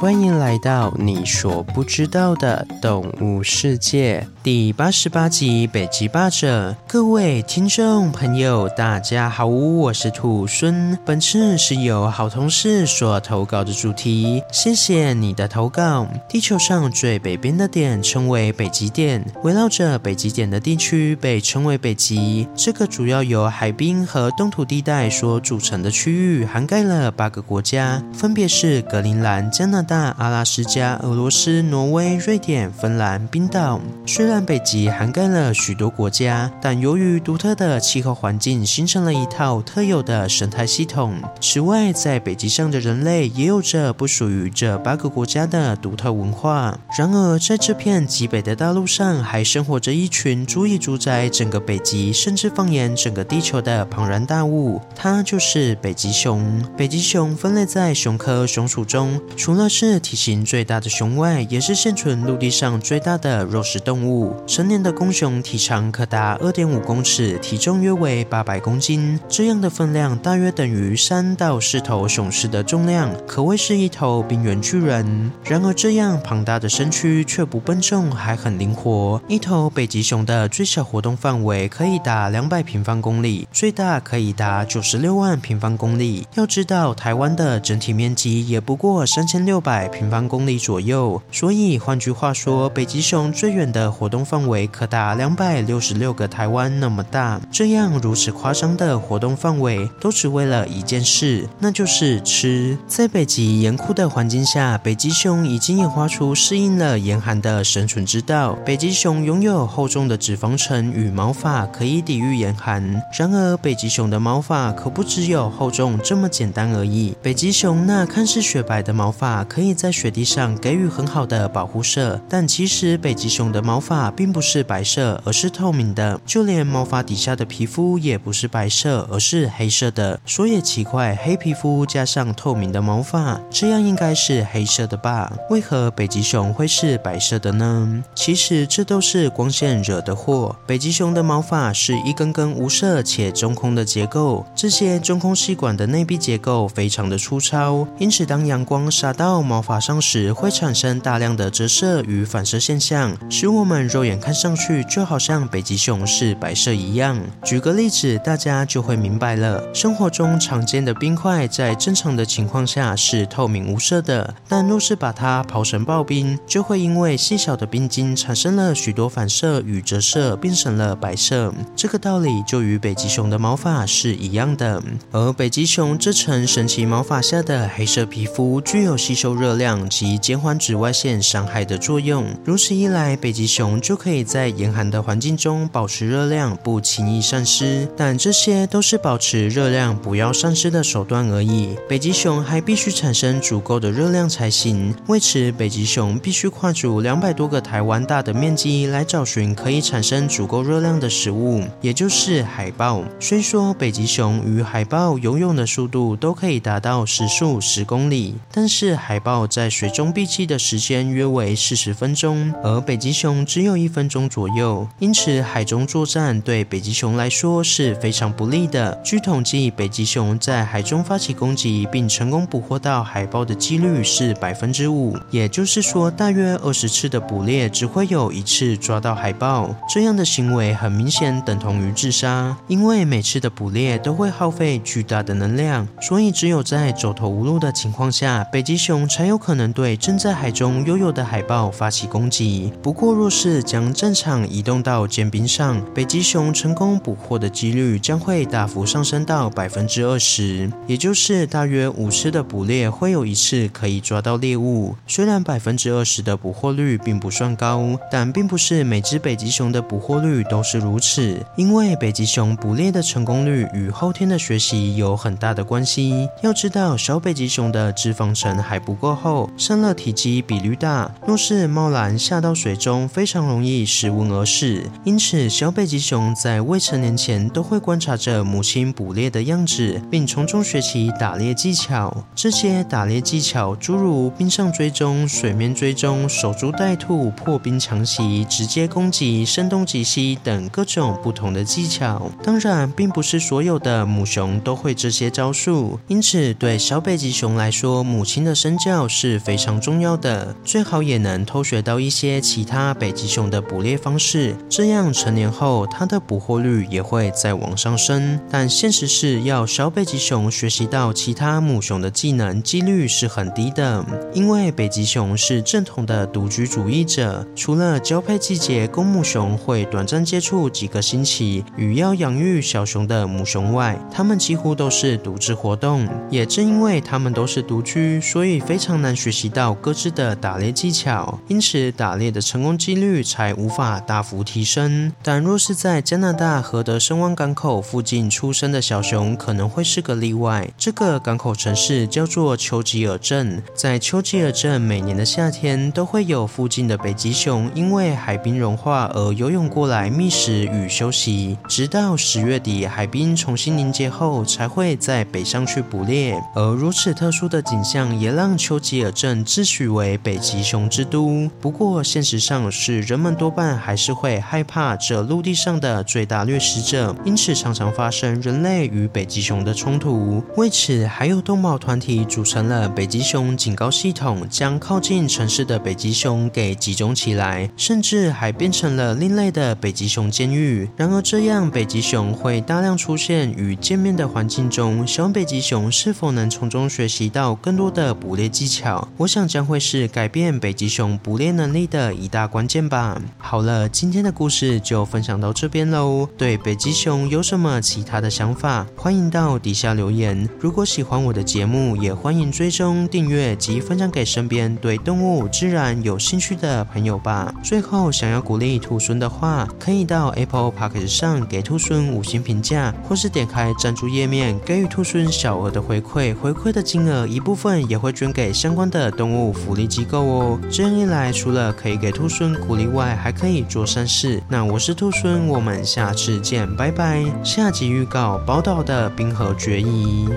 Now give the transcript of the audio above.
欢迎来到你所不知道的动物世界。第八十八集《北极霸者》。各位听众朋友，大家好，我是兔孙。本次是由好同事所投稿的主题，谢谢你的投稿。地球上最北边的点称为北极点，围绕着北极点的地区被称为北极。这个主要由海冰和冻土地带所组成的区域，涵盖了八个国家，分别是格陵兰、加拿大。大阿拉斯加、俄罗斯、挪威、瑞典、芬兰、冰岛。虽然北极涵盖了许多国家，但由于独特的气候环境，形成了一套特有的生态系统。此外，在北极上的人类也有着不属于这八个国家的独特文化。然而，在这片极北的大陆上，还生活着一群足以主宰整个北极，甚至放眼整个地球的庞然大物，它就是北极熊。北极熊分类在熊科熊属中，除了是体型最大的熊外，也是现存陆地上最大的肉食动物。成年的公熊体长可达二点五公尺，体重约为八百公斤。这样的分量大约等于三到四头雄狮的重量，可谓是一头冰原巨人。然而，这样庞大的身躯却不笨重，还很灵活。一头北极熊的最小活动范围可以达两百平方公里，最大可以达九十六万平方公里。要知道，台湾的整体面积也不过三千六百。平方公里左右，所以换句话说，北极熊最远的活动范围可达两百六十六个台湾那么大。这样如此夸张的活动范围，都只为了一件事，那就是吃。在北极严酷的环境下，北极熊已经演化出适应了严寒的生存之道。北极熊拥有厚重的脂肪层与毛发，可以抵御严寒。然而，北极熊的毛发可不只有厚重这么简单而已。北极熊那看似雪白的毛发，可可以在雪地上给予很好的保护色，但其实北极熊的毛发 并不是白色，而是透明的。就连毛发底下的皮肤也不是白色，而是黑色的。说也奇怪，黑皮肤加上透明的毛发，这样应该是黑色的吧？为何北极熊会是白色的呢？其实这都是光线惹的祸。北极熊的毛发是一根根无色且中空的结构，这些中空细管的内壁结构非常的粗糙，因此当阳光洒到毛发上时会产生大量的折射与反射现象，使我们肉眼看上去就好像北极熊是白色一样。举个例子，大家就会明白了。生活中常见的冰块在正常的情况下是透明无色的，但若是把它刨成刨冰，就会因为细小的冰晶产生了许多反射与折射，变成了白色。这个道理就与北极熊的毛发是一样的。而北极熊这层神奇毛发下的黑色皮肤具有吸收热量及减缓紫外线伤害的作用。如此一来，北极熊就可以在严寒的环境中保持热量不轻易丧失。但这些都是保持热量不要丧失的手段而已。北极熊还必须产生足够的热量才行。为此，北极熊必须跨足两百多个台湾大的面积来找寻可以产生足够热量的食物，也就是海豹。虽说北极熊与海豹游泳的速度都可以达到时速十公里，但是海豹在水中闭气的时间约为四十分钟，而北极熊只有有一分钟左右，因此海中作战对北极熊来说是非常不利的。据统计，北极熊在海中发起攻击并成功捕获到海豹的几率是百分之五，也就是说，大约二十次的捕猎只会有一次抓到海豹。这样的行为很明显等同于自杀，因为每次的捕猎都会耗费巨大的能量，所以只有在走投无路的情况下，北极熊才有可能对正在海中游泳的海豹发起攻击。不过，若是将战场移动到坚冰上，北极熊成功捕获的几率将会大幅上升到百分之二十，也就是大约五次的捕猎会有一次可以抓到猎物。虽然百分之二十的捕获率并不算高，但并不是每只北极熊的捕获率都是如此，因为北极熊捕猎的成功率与后天的学习有很大的关系。要知道，小北极熊的脂肪层还不够。后散热体积比率大，若是贸然下到水中，非常容易失温而死。因此，小北极熊在未成年前都会观察着母亲捕猎的样子，并从中学习打猎技巧。这些打猎技巧诸如冰上追踪、水面追踪、守株待兔、破冰强袭、直接攻击、声东击西等各种不同的技巧。当然，并不是所有的母熊都会这些招数，因此对小北极熊来说，母亲的身教是非常重要的，最好也能偷学到一些其他北极熊的捕猎方式，这样成年后它的捕获率也会再往上升。但现实是要小北极熊学习到其他母熊的技能，几率是很低的，因为北极熊是正统的独居主义者，除了交配季节公母熊会短暂接触几个星期与要养育小熊的母熊外，它们几乎都是独自活动。也正因为它们都是独居，所以非常难学习到各自的打猎技巧，因此打猎的成功几率才无法大幅提升。但若是在加拿大荷德森湾港口附近出生的小熊，可能会是个例外。这个港口城市叫做丘吉尔镇，在丘吉尔镇每年的夏天都会有附近的北极熊因为海冰融化而游泳过来觅食与休息，直到十月底海冰重新凝结后，才会再北上去捕猎。而如此特殊的景象，也让丘吉尔镇自诩为北极熊之都。不过，现实上是人们多半还是会害怕这陆地上的最大掠食者，因此常常发生人类与北极熊的冲突。为此，还有动保团体组成了北极熊警告系统，将靠近城市的北极熊给集中起来，甚至还变成了另类的北极熊监狱。然而，这样北极熊会大量出现与见面的环境中，小北极熊是否能从中学习到更多的捕猎技巧？我想将会是改变北极熊捕猎能力的一大关键吧。好了，今天的故事就分享到这边喽。对北极熊有什么其他的想法？欢迎到底下留言。如果喜欢我的节目，也欢迎追踪订阅及分享给身边对动物、自然有兴趣的朋友吧。最后，想要鼓励兔孙的话，可以到 Apple Podcast 上给兔孙五星评价，或是点开赞助页面给予兔孙小额的回馈。回馈的金额一部分也会捐给相关的动物福利机构哦。这样一来，除了可以给兔孙鼓励外，还可以做善事。那我是兔孙，我们下次见，拜拜。下集预告：宝岛的冰河决议。